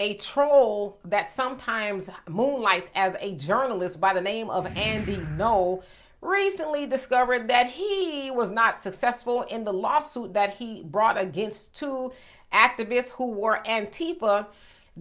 a troll that sometimes moonlights as a journalist by the name of Andy Ngo recently discovered that he was not successful in the lawsuit that he brought against two activists who wore Antifa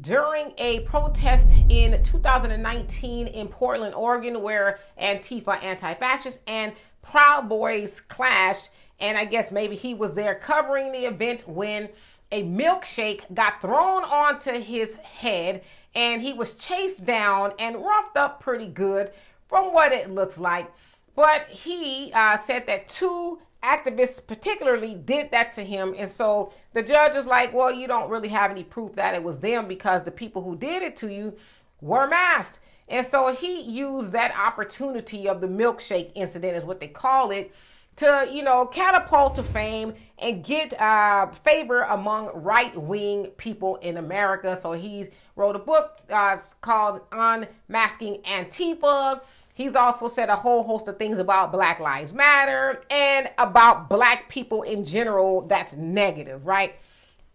during a protest in 2019 in Portland, Oregon, where Antifa, anti fascists, and Proud Boys clashed. And I guess maybe he was there covering the event when a milkshake got thrown onto his head and he was chased down and roughed up pretty good from what it looks like. But he uh, said that two activists particularly did that to him. And so the judge is like, well, you don't really have any proof that it was them because the people who did it to you were masked. And so he used that opportunity of the milkshake incident, is what they call it, to, you know, catapult to fame and get uh, favor among right wing people in America. So he wrote a book uh, called Unmasking Antifa. He's also said a whole host of things about Black Lives Matter and about black people in general that's negative, right?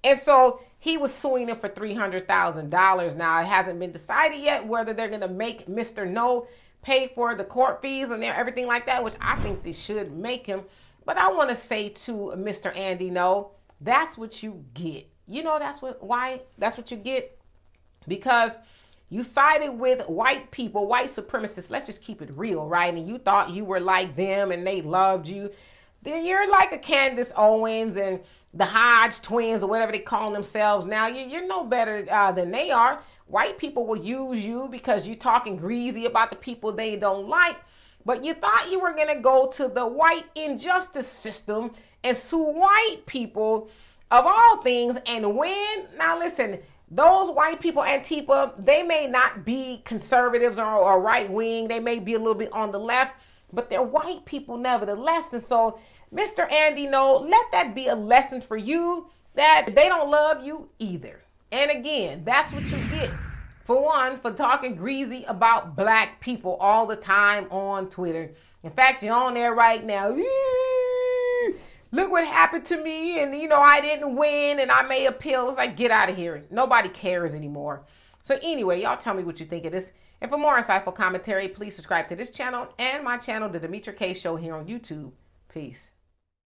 And so he was suing them for $300,000. Now, it hasn't been decided yet whether they're going to make Mr. Ngo pay for the court fees and everything like that, which I think they should make him. But I want to say to Mr. Andy Ngo, that's what you get. You know, that's what, why, that's what you get. Because you sided with white people, white supremacists. Let's just keep it real, right? And you thought you were like them and they loved you. Then you're like a Candace Owens and the Hodge twins or whatever they call themselves now. You're no better uh, than they are. White people will use you because you're talking greasy about the people they don't like. But you thought you were going to go to the white injustice system and sue white people of all things and win. Now, listen, those white people, Antifa, they may not be conservatives or, or right wing. They may be a little bit on the left, but they're white people nevertheless. And so, Mr. Andy, Ngo, let that be a lesson for you that they don't love you either. And again, that's what you get. For one, for talking greasy about black people all the time on Twitter. In fact, you're on there right now look what happened to me and you know I didn't win and I may appeal. It's like get out of here. Nobody cares anymore. So anyway, y'all tell me what you think of this. And for more insightful commentary, please subscribe to this channel and my channel, The Demetra Kaye Show here on YouTube. Peace.